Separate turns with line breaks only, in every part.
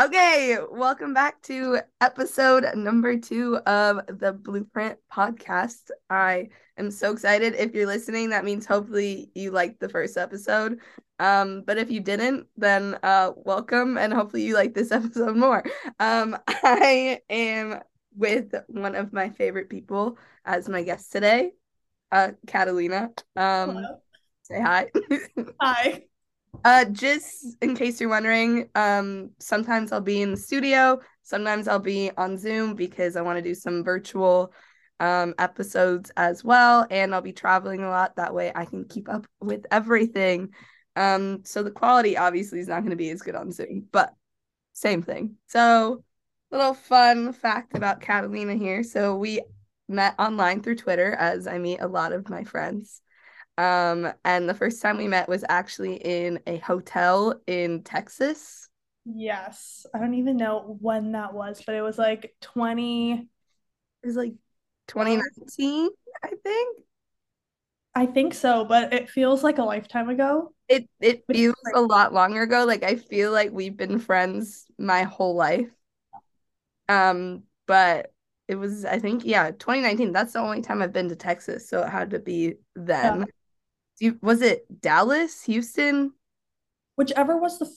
Okay, welcome back to episode number two of the Blueprint podcast. I am so excited. If you're listening, that means hopefully you liked the first episode. Um, but if you didn't, then uh welcome and hopefully you like this episode more. Um, I am with one of my favorite people as my guest today, uh Catalina. Um
Hello.
say hi.
Hi.
Uh, just in case you're wondering, um, sometimes I'll be in the studio, sometimes I'll be on Zoom because I want to do some virtual um episodes as well, and I'll be traveling a lot. That way I can keep up with everything. Um, so the quality obviously is not going to be as good on Zoom, but same thing. So, little fun fact about Catalina here. So we met online through Twitter as I meet a lot of my friends. Um, and the first time we met was actually in a hotel in Texas.
Yes. I don't even know when that was, but it was like 20,
It was like 2019, I think.
I think so, but it feels like a lifetime ago.
It it feels a lot longer ago. Like I feel like we've been friends my whole life. Um, but it was I think yeah, 2019. That's the only time I've been to Texas, so it had to be then.
Yeah.
Was it Dallas, Houston?
Whichever was the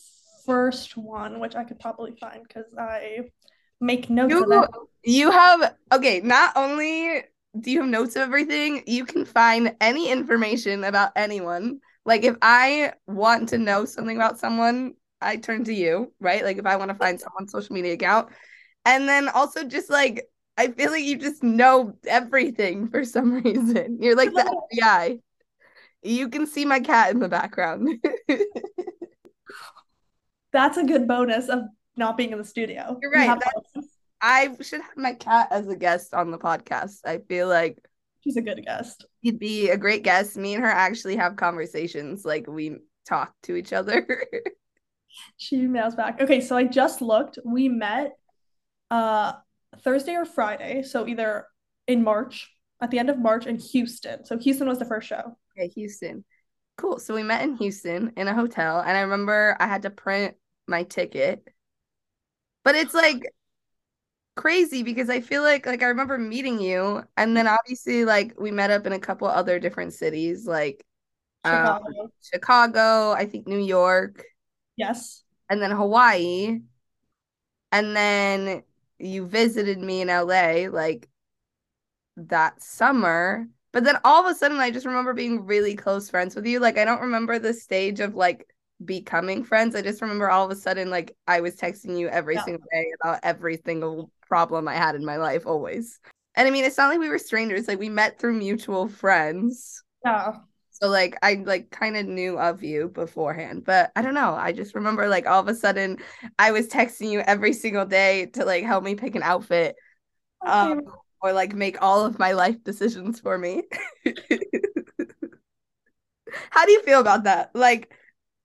first one, which I could probably find because I make notes of
You
it.
you have okay, not only do you have notes of everything, you can find any information about anyone. Like if I want to know something about someone, I turn to you, right? Like if I want to find someone's social media account. And then also just like I feel like you just know everything for some reason. You're like the FBI. You can see my cat in the background.
That's a good bonus of not being in the studio.
You're right.
have
That's-
bonuses.
I should have my cat as a guest on the podcast. I feel like
She's a good guest.
He'd be a great guest. Me and her actually have conversations. Like we talk to each other.
She emails back. Okay, so I just looked. We met uh Thursday or Friday, so either in March, at the end of March in Houston. So Houston was the first show.
okay, Houston. Cool. So we met in Houston in a hotel, and I remember I had to print my ticket. But it's like crazy because I feel like like I remember meeting you, and then obviously like we met up in a couple other different cities, like um,
Chicago.
Chicago, I think New York,
Yes.
and then Hawaii. And then you visited me in LA like that summer. But then all of a sudden, I just remember being really close friends with you. Like, I don't remember the stage of like becoming friends. I just remember all of a sudden, like, I was texting you every
Yeah.
single day about every single problem I had in my life, always. And I mean, it's not like we were strangers. Like, we met through mutual friends.
Yeah.
So like I like kind of knew of you beforehand, but I don't know. I just remember like all of a sudden I was texting you every single day to like help me pick an outfit um. Or like make all of my life decisions for me. How do you feel about that? Like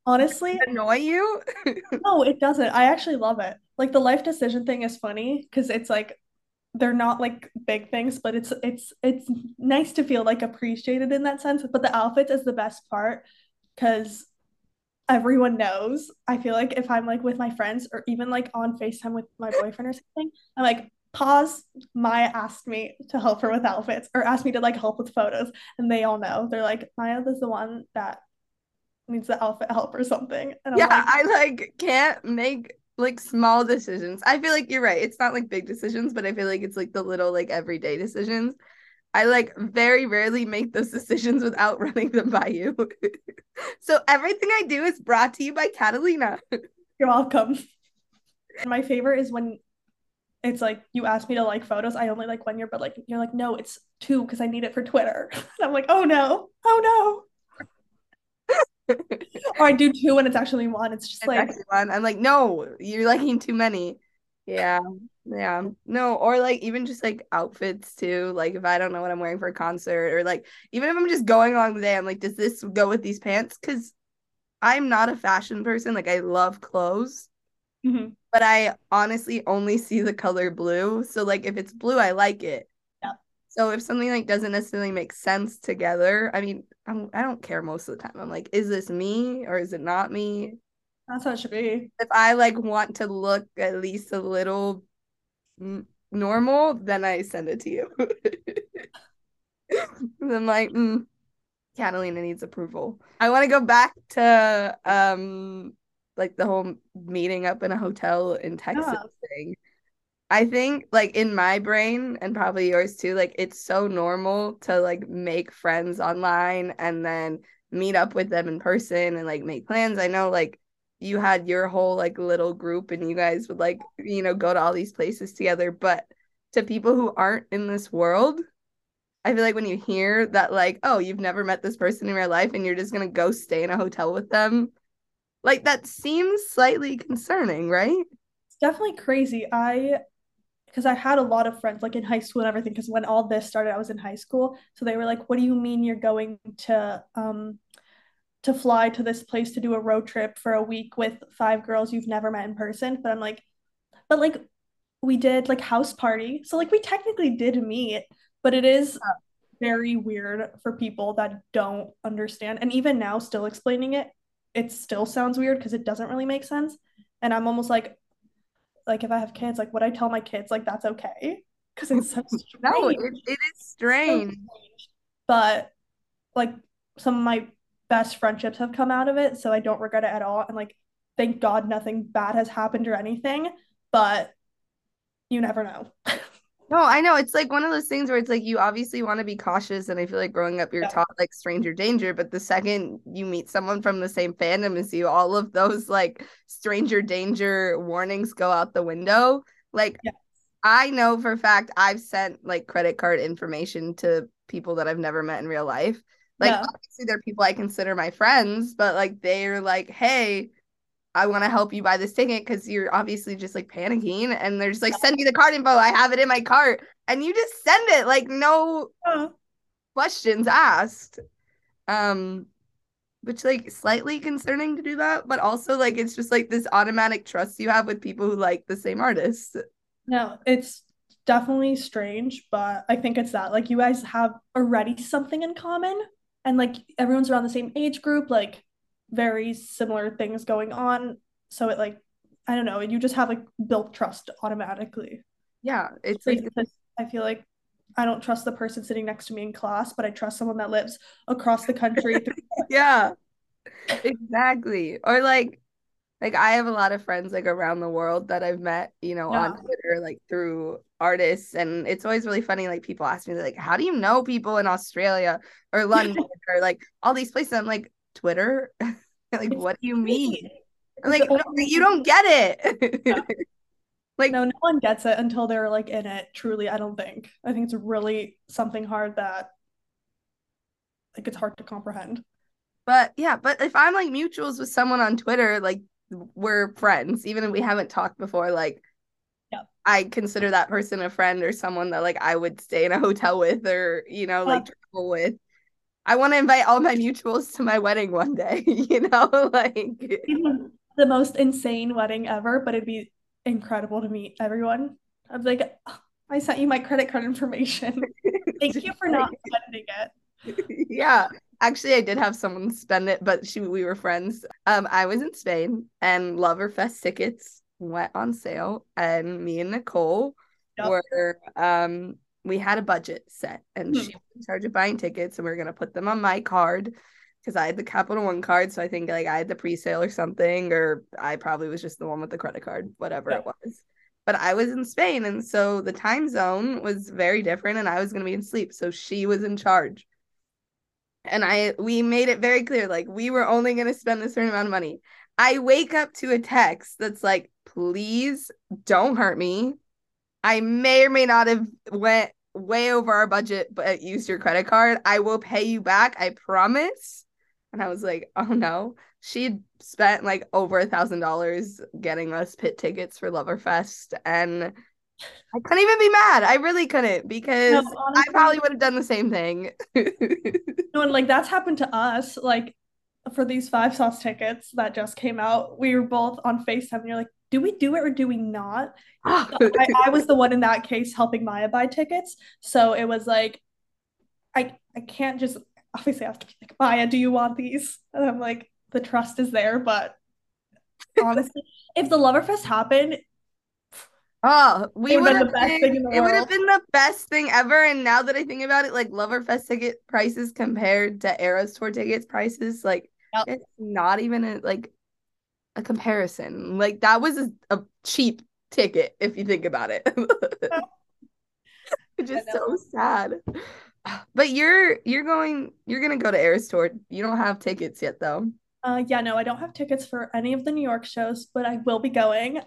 Honestly,
annoy you?
no, it doesn't. I actually love it. Like the life decision thing is funny because it's like they're not like big things, but it's it's it's nice to feel like appreciated in that sense. But the outfits is the best part because everyone knows. I feel like if I'm like with my friends or even like on FaceTime with my boyfriend or something, I'm like, pause. Maya asked me to help her with outfits or asked me to like help with photos. And they all know. They're like, Maya is the one that needs the outfit help or something. And I'm
Yeah,
like,
I like can't make like small decisions. I feel like you're right. It's not like big decisions, but I feel like it's like the little like everyday decisions. I like very rarely make those decisions without running them by you. so everything I do is brought to you by Catalina.
You're welcome. My favorite is when it's like you ask me to like photos. I only like one year, but like you're like, no, it's two because I need it for Twitter. And I'm like, oh no, oh no. Or I do two and it's actually one. It's just
It's
like
one. I'm like, no, you're liking too many. Yeah. Yeah. No, or like even just like outfits too. Like if I don't know what I'm wearing for a concert, or like even if I'm just going along the day, I'm like, does this go with these pants? Because I'm not a fashion person. Like I love clothes,
Mhm.
but I honestly only see the color blue. So like if it's blue, I like it.
Yeah.
So if something like doesn't necessarily make sense together, I mean, I'm, I don't care most of the time. I'm like, is this me or is it not me?
That's how it should be.
If I like want to look at least a little normal, then I send it to you. I'm like, mm, Catalina needs approval. I want to go back to um like the whole meeting up in a hotel in Texas
Yeah.
thing. I think like in my brain and probably yours too, like it's so normal to like make friends online and then meet up with them in person and like make plans. I know like you had your whole like little group and you guys would like, you know, go to all these places together, but to people who aren't in this world, I feel like when you hear that like, oh, you've never met this person in real life and you're just gonna go stay in a hotel with them, like that seems slightly concerning, right?
It's definitely crazy. I because I had a lot of friends like in high school and everything because when all this started I was in high school. So they were like what do you mean you're going to um to fly to this place to do a road trip for a week with five girls you've never met in person? But I'm like but like we did like house party. So like we technically did meet but it is very weird for people that don't understand. And even now still explaining it it still sounds weird because it doesn't really make sense and I'm almost like like if I have kids, like would I tell my kids like that's okay? Because it's so strange.
No, it, it is
So
strange.
strange. But like some of my best friendships have come out of it, so I don't regret it at all. And like thank God nothing bad has happened or anything, but you never know.
No, I know. It's like one of those things where it's like you obviously want to be cautious, and I feel like growing up, you're
Yeah.
taught like stranger danger. But the second you meet someone from the same fandom as you, all of those like stranger danger warnings go out the window. Like
Yeah.
I know for a fact I've sent like credit card information to people that I've never met in real life. Like
Yeah.
obviously they're people I consider my friends, but like they're like, hey, I want to help you buy this ticket because you're obviously just like panicking and they're just like, send me the card info. I have it in my cart. And you just send it like no
Yeah.
questions asked. Um, which like slightly concerning to do that, but also like it's just like this automatic trust you have with people who like the same artists.
No, it's definitely strange, but I think it's that like you guys have already something in common and like everyone's around the same age group, like very similar things going on. So it like I don't know, you just have like built trust automatically.
Yeah, it's like
I feel like I don't trust the person sitting next to me in class, but I trust someone that lives across the country.
yeah, exactly. Or like like I have a lot of friends like around the world that I've met, you know, on Twitter, like through artists. And it's always really funny. Like people ask me, like, how do you know people in Australia or London or like all these places? I'm like, Twitter? like, what do you mean? I'm like, no, you don't get it. Like,
No, no one gets it until they're like in it, truly, I don't think. I think it's really something hard that like it's hard to comprehend.
but yeah, but if I'm like mutuals with someone on Twitter, like we're friends, even if we haven't talked before, like
Yeah.
I consider that person a friend or someone that like I would stay in a hotel with or, you know, like
Yeah.
travel with. I want to invite all my mutuals to my wedding one day, you know, like
the most insane wedding ever, but it'd be incredible to meet everyone. I'm like, "Oh, I sent you my credit card information. Thank you for not spending it.
yeah. Actually, I did have someone spend it, but she we were friends. Um, I was in Spain and Loverfest tickets went on sale, and me and Nicole
Yep.
were um we had a budget set and
Hmm.
she was in charge of buying tickets and we were gonna put them on my card because I had the Capital One card, so I think like I had the pre-sale or something, or I probably was just the one with the credit card, whatever
Yeah.
it was. But I was in Spain, and so the time zone was very different, and I was gonna be in sleep, so she was in charge and I we made it very clear like we were only going to spend a certain amount of money. I wake up to a text that's like, "Please don't hurt me. I may or may not have went way over our budget, but used your credit card. I will pay you back. I promise." And I was like, "Oh no." She'd spent like over a thousand dollars getting us pit tickets for Loverfest, and I couldn't even be mad. I really couldn't because
No,
I probably would have done the same thing.
no, and like that's happened to us. Like for these five sauce tickets that just came out, we were both on FaceTime and you're like, do we do it or do we not? I, I was the one in that case helping Maya buy tickets. So it was like, I I can't just obviously I have to be like, Maya, do you want these? And I'm like, the trust is there, but Honestly, if the Loverfest happened,
Oh, we would have
been the best
been,
thing in the
it would have been the best thing ever. And now that I think about it, like Loverfest ticket prices compared to Eras tour tickets prices, like
Yep.
it's not even a like a comparison. Like that was a, a cheap ticket if you think about it. It's just so sad. But you're you're going you're gonna go to Eras tour. You don't have tickets yet though.
uh, yeah, no, I don't have tickets for any of the New York shows, but I will be going.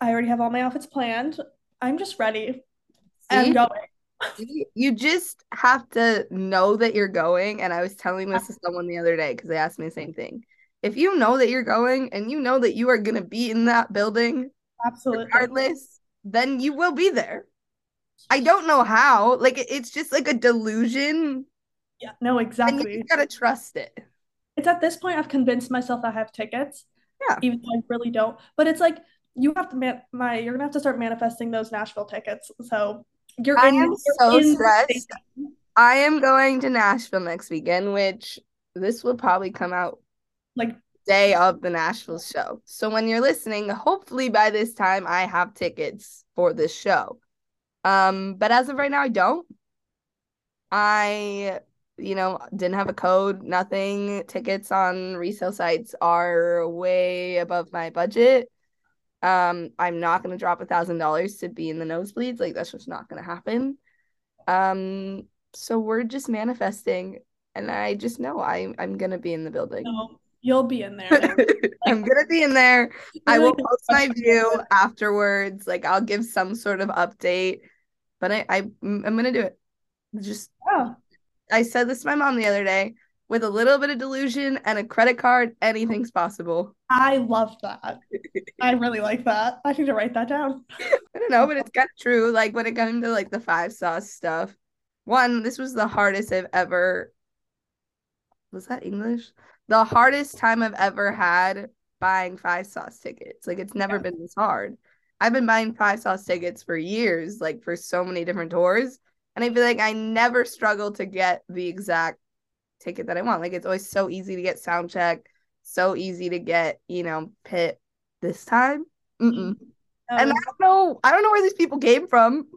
I already have all my outfits planned. I'm just ready. I'm going.
You just have to know that you're going. And I was telling this to someone the other day because they asked me the same thing. If you know that you're going and you know that you are going to be in that building
Absolutely.
regardless, then you will be there. I don't know how. Like it's just like a delusion,
Yeah, no,
and you
exactly.
gotta trust it.
It's at this point I've convinced myself I have tickets,
Yeah.
even though I really don't. But it's like you have to man my you're gonna have to start manifesting those Nashville tickets. So you're
I
in,
am so stressed. I am going to Nashville next weekend, which this will probably come out
Like
day of the Nashville show. So when you're listening, hopefully by this time I have tickets for this show. Um, but as of right now, I don't. I, you know, didn't have a code, nothing. Tickets on resale sites are way above my budget. Um, I'm not gonna drop a thousand dollars to be in the nosebleeds. Like that's just not gonna happen. Um, so we're just manifesting, and I just know I I'm gonna be in the building.
no, you'll be in there.
I'm gonna be in there. I will post my view afterwards. Like I'll give some sort of update, but I, I mm, I'm gonna do it. Just
Yeah.
I said this to my mom the other day. With a little bit of delusion and a credit card, anything's possible.
I love that. I really like that. I need to write that down.
I don't know, but it's kind of true. Like when it comes to like the five sauce stuff, one, this was the hardest I've ever. Was that English? The hardest time I've ever had buying five sauce tickets. Like it's never
Yeah.
been this hard. I've been buying five sauce tickets for years, like for so many different tours, and I feel like I never struggle to get the exact ticket that I want. Like it's always so easy to get sound check, so easy to get, you know, pit this time. Mm-mm. And I
Um,
don't know, I don't know where these people came from.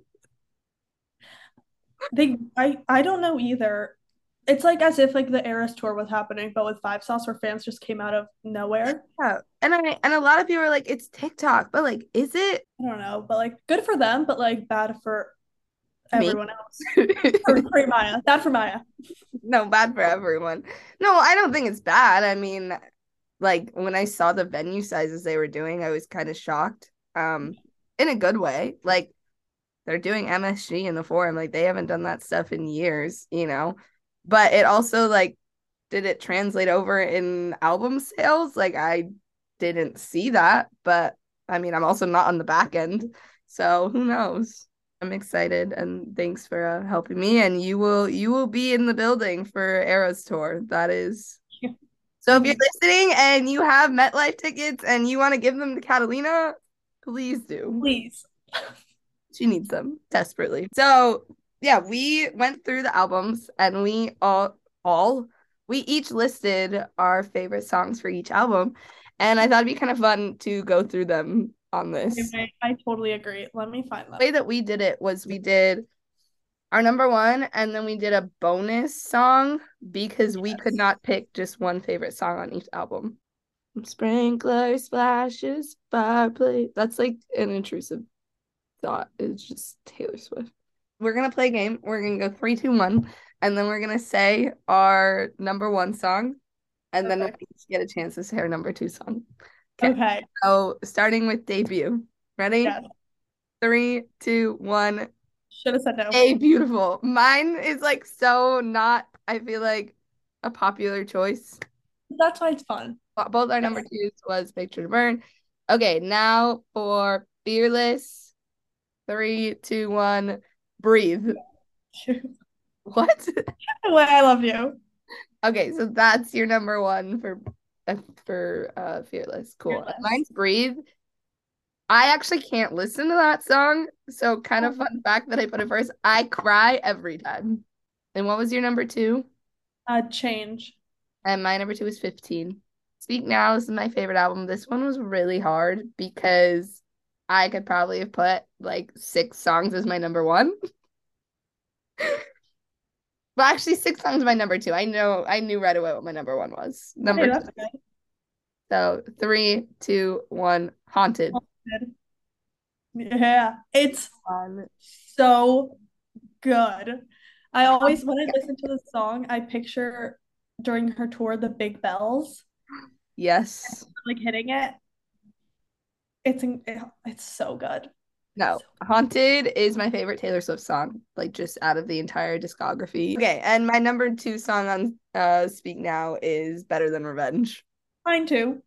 they I I don't know either. It's like as if like the Eras tour was happening, but with Five Sauce, where fans just came out of nowhere.
Yeah. And I and a lot of people are like, it's TikTok, but like, is it
I don't know, but like good for them, but like bad for
Me?
everyone else. For, for Maya, bad for Maya.
no bad for everyone? No, I don't think it's bad. I mean, like when I saw the venue sizes they were doing, I was kind of shocked. Um, in a good way. Like they're doing MSG in the forum. Like they haven't done that stuff in years, you know. But it also like did it translate over in album sales? Like I didn't see that, but I mean I'm also not on the back end. So who knows? I'm excited and thanks for uh, helping me and you will you will be in the building for Eras tour. That is
Yeah.
so if you're listening and you have MetLife tickets and you want to give them to Catalina, please do
Please.
she needs them desperately. So yeah, we went through the albums and we all all we each listed our favorite songs for each album. And I thought it'd be kind of fun to go through them on this.
Anyway, I totally agree. Let me find that.
The way that we did it was we did our number one and then we did a bonus song because we could not pick just one favorite song on each album. Sprinkler splashes, fireplace. That's like an intrusive thought. It's just Taylor Swift. We're gonna play a game. We're gonna go three, two, one, and then we're gonna say our number one song, and then we each get a chance to say our number two song. Okay.
Okay.
So starting with debut. Ready?
Yes.
Three, two, one.
Should have said no.
A beautiful. Mine is like so not. I feel like a popular choice.
That's why it's fun.
Both our number twos was Picture to Burn. Okay, now for Fearless. Three, two, one. Breathe. What?
the way I love you.
Okay, so that's your number one for uh, for uh Fearless. Cool.
Fearless.
Mine's Breathe. I actually can't listen to that song, so kind of fun fact that I put it first. I cry every time. And what was your number two?
Uh, change.
And my number two is 15. Speak Now this is my favorite album. This one was really hard because I could probably have put like six songs as my number one. but actually, six songs my number two. I know I knew right away what my number one was. Number
Hey,
two.
good.
So three, two, one, haunted.
Good. Yeah, it's
Um,
so good. I always, when I listen to the song, I picture during her tour the big bells
yes.
like hitting it. It's it's so good.
No, Haunted is my favorite Taylor Swift song, like just out of the entire discography. Okay, and my number two song on uh Speak Now is Better Than Revenge.
Mine too.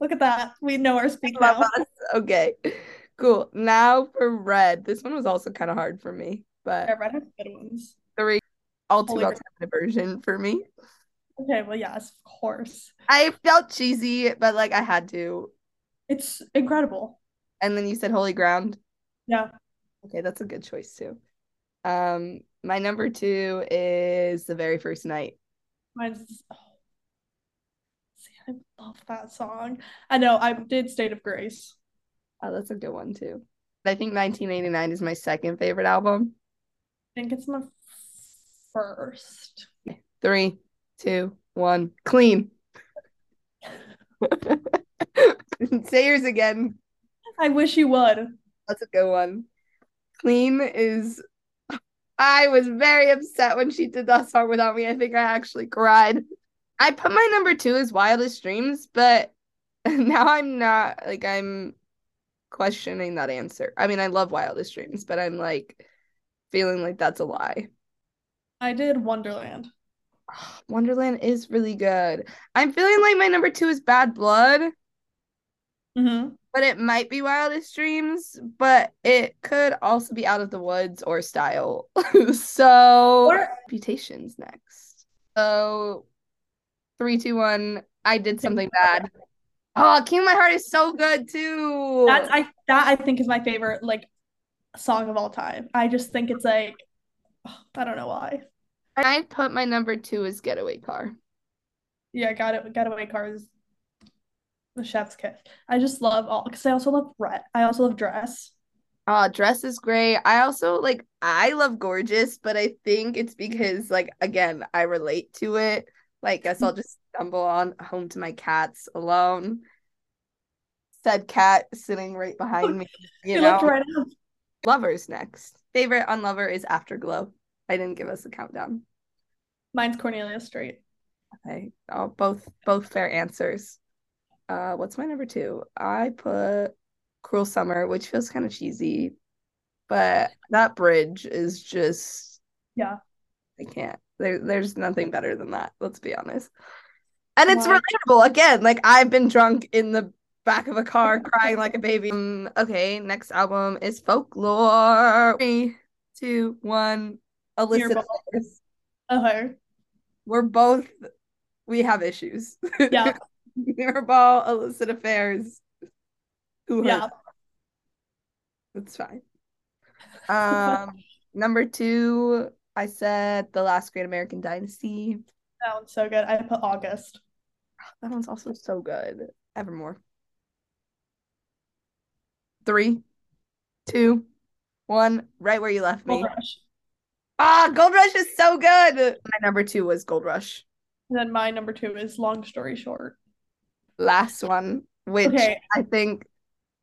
Look at that. We know our speak now.
us. Okay, cool. Now for Red. This one was also kind of hard for me, but
Yeah, Red has good ones.
three all too well version for me.
Okay, well, yes, of course.
I felt cheesy, but like I had to.
It's incredible.
And then you said Holy Ground.
Yeah.
Okay, that's a good choice too. Um, my number two is The Very First Night.
Mine's oh. See, I love that song. I know I did State of Grace.
Oh, that's a good one too. I think 1989 is my second favorite album.
I think it's my first.
Three, two, one, clean. Say yours again.
I wish you would.
That's a good one. Clean is. I was very upset when she did that song without me. I think I actually cried. I put my number two as Wildest Dreams, but now I'm not like I'm questioning that answer. I mean, I love Wildest Dreams, but I'm like feeling like that's a lie.
I did Wonderland.
Wonderland is really good. I'm feeling like my number two is Bad Blood,
Mm-hmm.
but it might be Wildest Dreams, but it could also be Out of the Woods or Style. so
Or
reputations next. So three, two, one. I did something bad. Oh, King of My Heart is so good too.
that's I that I think is my favorite like song of all time. I just think it's like oh, I don't know why.
I put my number two as Getaway Car.
Yeah, got it. Getaway Cars. The Chef's Kiss. I just love all because I also love Red. I also love Dress.
Uh, dress is great. I also like I love gorgeous, but I think it's because like again, I relate to it. Like guess I'll just stumble on home to my cats alone. Said cat sitting right behind me. You know,
right
lovers next. Favorite on lover is Afterglow. I didn't give us a countdown.
Mine's Cornelia Street.
Okay. Oh, both both fair answers. Uh, what's my number two? I put Cruel Summer, which feels kind of cheesy, but that bridge is just
Yeah.
I can't. There, there's nothing better than that. Let's be honest. And it's
Wow.
relatable. Again, like I've been drunk in the back of a car crying like a baby. Um, okay, next album is Folklore. Three, two, one.
Mirrorball.
Affairs.
Okay.
We're both we have issues.
Yeah.
Mirrorball, illicit affairs. Who?
Yeah.
It's fine. Um, number two, I said The Last Great American Dynasty.
That one's so good. I put August.
That one's also so good. Evermore. Three, two, one, right where you left me.
Gold Rush.
Ah, Gold Rush is so good. My number two was Gold Rush.
And then my number two is Long Story Short.
Last one, which
Okay.
I think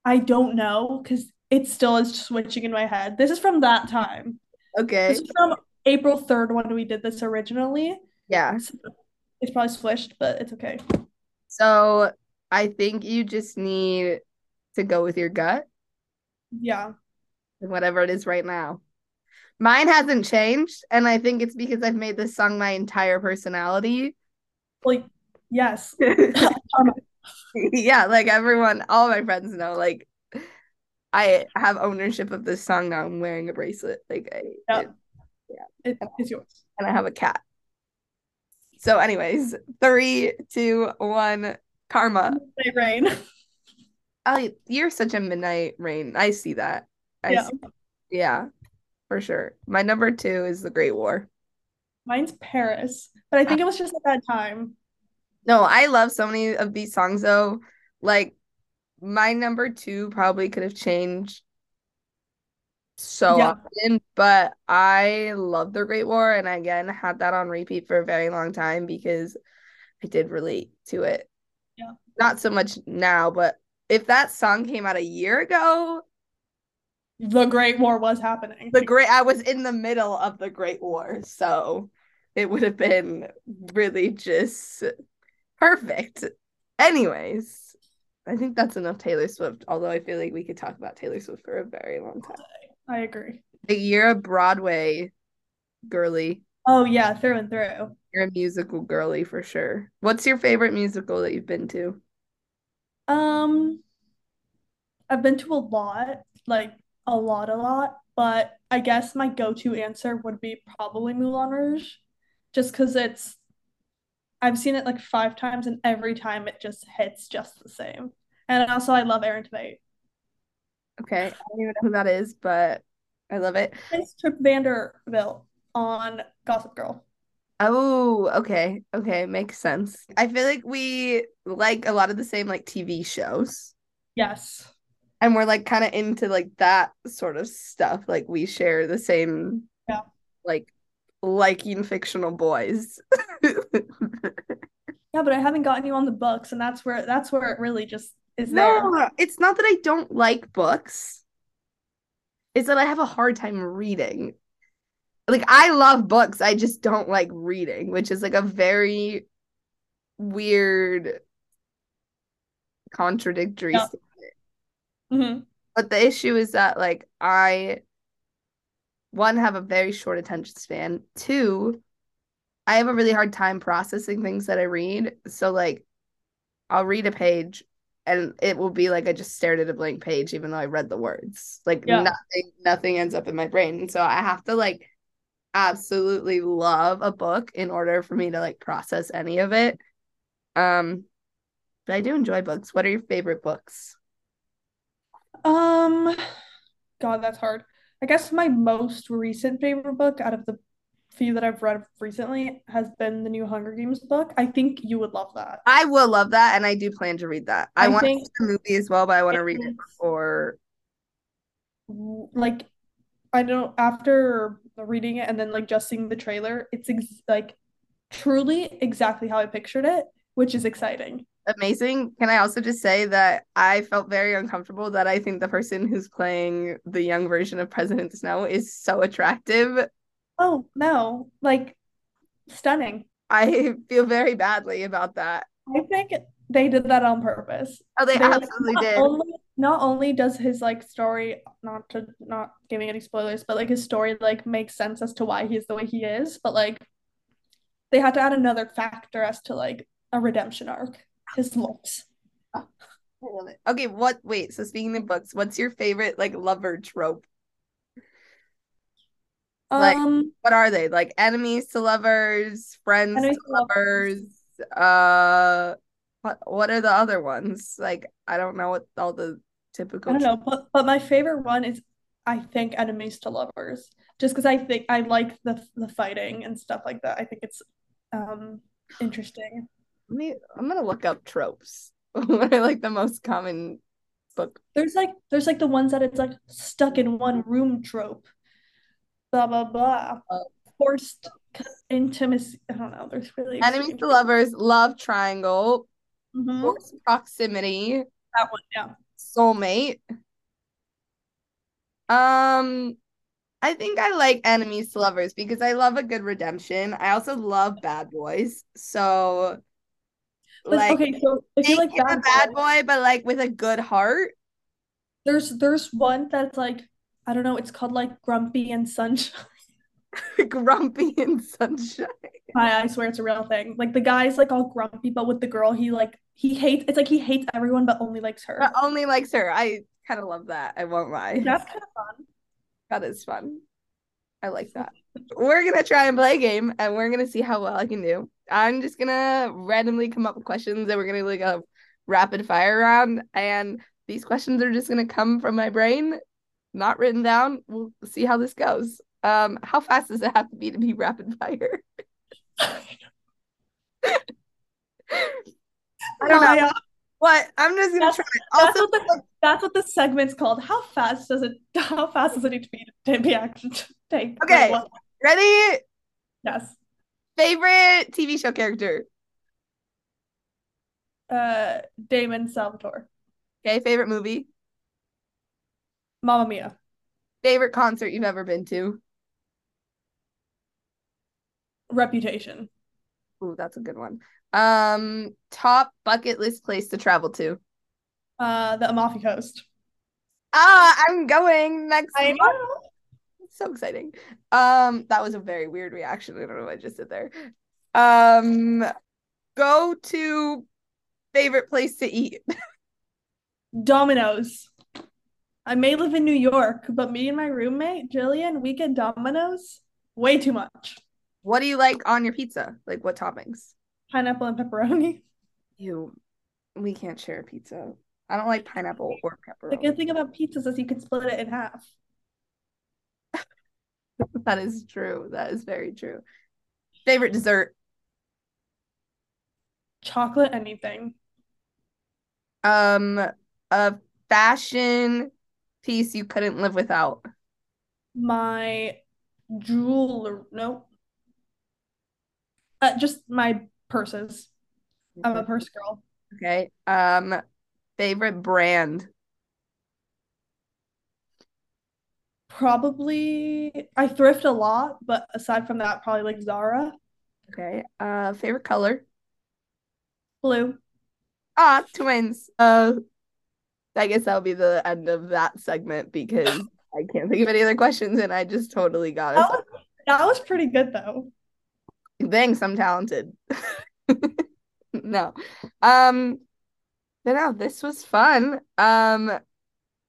I don't know because it still is switching in my head. This is from that time.
okay.
This is from April 3rd when we did this originally.
Yeah.
So it's probably switched, but it's okay.
So I think you just need to go with your gut
Yeah.
whatever it is right now. Mine hasn't changed, and I think it's because I've made this song my entire personality.
Like, yes.
Um, yeah, like everyone, all my friends know, like I have ownership of this song now. I'm wearing a bracelet, like I,
Yeah.
it-
It, it's yours.
and I have a cat. So, anyways, three, two, one, karma.
Midnight Rain.
Oh, you're such a midnight rain. I see that. I
Yeah.
see. Yeah, for sure. My number two is the Great War.
Mine's Paris, but I think it was just at that time.
No, I love so many of these songs though. Like my number two probably could have changed so
Yeah.
often, but I love The Great War and I, again had that on repeat for a very long time because I did relate to it.
Yeah.
Not so much now, but if that song came out a year ago,
The Great War was happening.
the great I was in the middle of the Great War, so it would have been really just perfect. Anyways, I think that's enough Taylor Swift, although I feel like we could talk about Taylor Swift for a very long time.
I agree.
Like you're a Broadway girly.
Oh yeah, through and through.
You're a musical girly for sure. What's your favorite musical that you've been to?
Um, I've been to a lot, like a lot, a lot, but I guess my go-to answer would be probably Moulin Rouge, just because it's I've seen it like five times and every time it just hits just the same. And also I love Aaron Tveit.
Okay, I don't even know who that is, but I love it.
It's Trip van der Bilt on Gossip Girl.
Oh, okay. Okay, makes sense. I feel like we like a lot of the same like TV shows.
Yes.
And we're like kind of into like that sort of stuff. Like we share the same
Yeah.
like liking fictional boys.
Yeah, but I haven't gotten you on the books, and that's where that's where it really just is there.
No, it's not that I don't like books. It's that I have a hard time reading. Like I love books, I just don't like reading, which is like a very weird contradictory
Yeah.
statement.
hmm
But the issue is that like I one have a very short attention span. Two, I have a really hard time processing things that I read. So like I'll read a page and it will be like I just stared at a blank page even though I read the words. Like
Yeah.
nothing nothing ends up in my brain. And so I have to like absolutely love a book in order for me to like process any of it. Um but I do enjoy books. What are your favorite books?
Um, God, that's hard. I guess my most recent favorite book out of the few that I've read recently has been the new Hunger Games book. I think you would love that.
I will love that and I do plan to read that. I,
I
want to
think
see the movie as well, but I want to read it before
Like, I know after reading it and then like just seeing the trailer, it's ex like truly exactly how I pictured it, which is exciting.
amazing. Can I also just say that I felt very uncomfortable that I think the person who's playing the young version of President Snow is so attractive.
Oh, no, like stunning.
I feel very badly about that.
I think they did that on purpose.
Oh, they
They,
absolutely
not
did.
only not only does his like story not to not giving any spoilers, but like his story like makes sense as to why he's the way he is, but like they had to add another factor as to like a redemption arc. His looks.
I love it. Okay, what wait, so speaking of books, what's your favorite like lover trope? Like-
Um,
What are they? Like enemies to lovers, friends to
lovers.
lovers, uh what what are the other ones? Like I don't know what all the typical
I don't know, but but my favorite one is I think enemies to lovers. Just because I think I like the the fighting and stuff like that. I think it's um interesting.
Let me, I'm gonna look up tropes. What are like the most common book?
There's like there's like the ones that it's like stuck in one room trope. Blah blah blah. Forced intimacy. I don't know. There's really
Enemies
extreme-
to lovers, love triangle,
Mhm.
forced proximity,
That one, yeah.
soulmate. Um, I think I like enemies to lovers because I love a good redemption. I also love bad boys. So
But
like
okay, so if you like
him a
bad
bad
boy,
boy, but like with a good heart.
there's there's one that's like I don't know. It's called like Grumpy and Sunshine.
Grumpy and sunshine.
I, I swear it's a real thing. Like the guy's like all grumpy, but with the girl, he like he hates. It's like he hates everyone, but only likes her.
But only likes her. I kind of love that. I won't lie.
That's kind of fun.
That is fun. I like that. We're gonna try and play a game and we're gonna see how well I can do. I'm just gonna randomly come up with questions and we're gonna like a rapid fire round and these questions are just gonna come from my brain, not written down. We'll see how this goes. Um, how fast does it have to be to be rapid fire? I don't know. What? I'm just gonna
That's-
try.
that's
Also,
what the that's what the segment's called. How fast does it how fast does it need to be to be action take?
Okay.
what-
ready?
Yes.
Favorite TV show character?
Uh Damon Salvatore.
Okay, favorite movie?
Mamma Mia.
Favorite concert you've ever been to?
Reputation.
Ooh, that's a good one. Um, top bucket list place to travel to.
Uh the Amalfi Coast.
Ah, I'm going next
I know.
So exciting. Um, that was a very weird reaction. I don't know what I just did there. Um, go to favorite place to eat.
Domino's. I may live in New York, but me and my roommate, Jillian, we get Domino's way too much.
What do you like on your pizza? Like what toppings?
Pineapple and pepperoni.
You, we can't share a pizza. I don't like pineapple or pepperoni.
The good thing about pizzas is you can split it in half.
That is true. That is very true. Favorite dessert?
Chocolate anything.
Um, a fashion piece you couldn't live without.
My jeweler, no. Uh, just my purses. I'm a purse girl.
Okay. Um, favorite brand.
Probably, I thrift a lot, but aside from that, probably like Zara.
Okay. Uh, favorite color.
Blue.
Ah, twins. Uh, I guess that'll be the end of that segment because I can't think of any other questions and I just totally got
That was, that was pretty good though.
Thanks, I'm talented. No. Um, but no, this was fun. Um,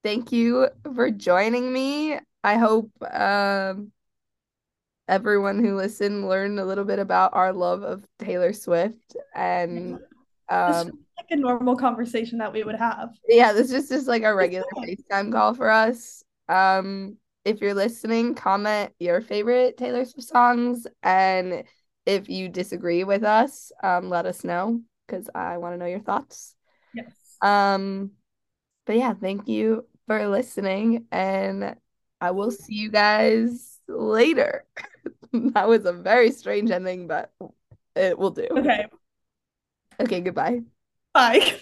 thank you for joining me. I hope um everyone who listened learned a little bit about our love of Taylor Swift and um
like a normal conversation that we would have.
yeah, this is just like a regular FaceTime call for us. Um, if you're listening, comment your favorite Taylor Swift songs, and if you disagree with us, um, let us know because I want to know your thoughts.
Yes.
Um, but yeah, thank you for listening, and I will see you guys later. That was a very strange ending, but it will do.
Okay.
Okay, goodbye.
Bye.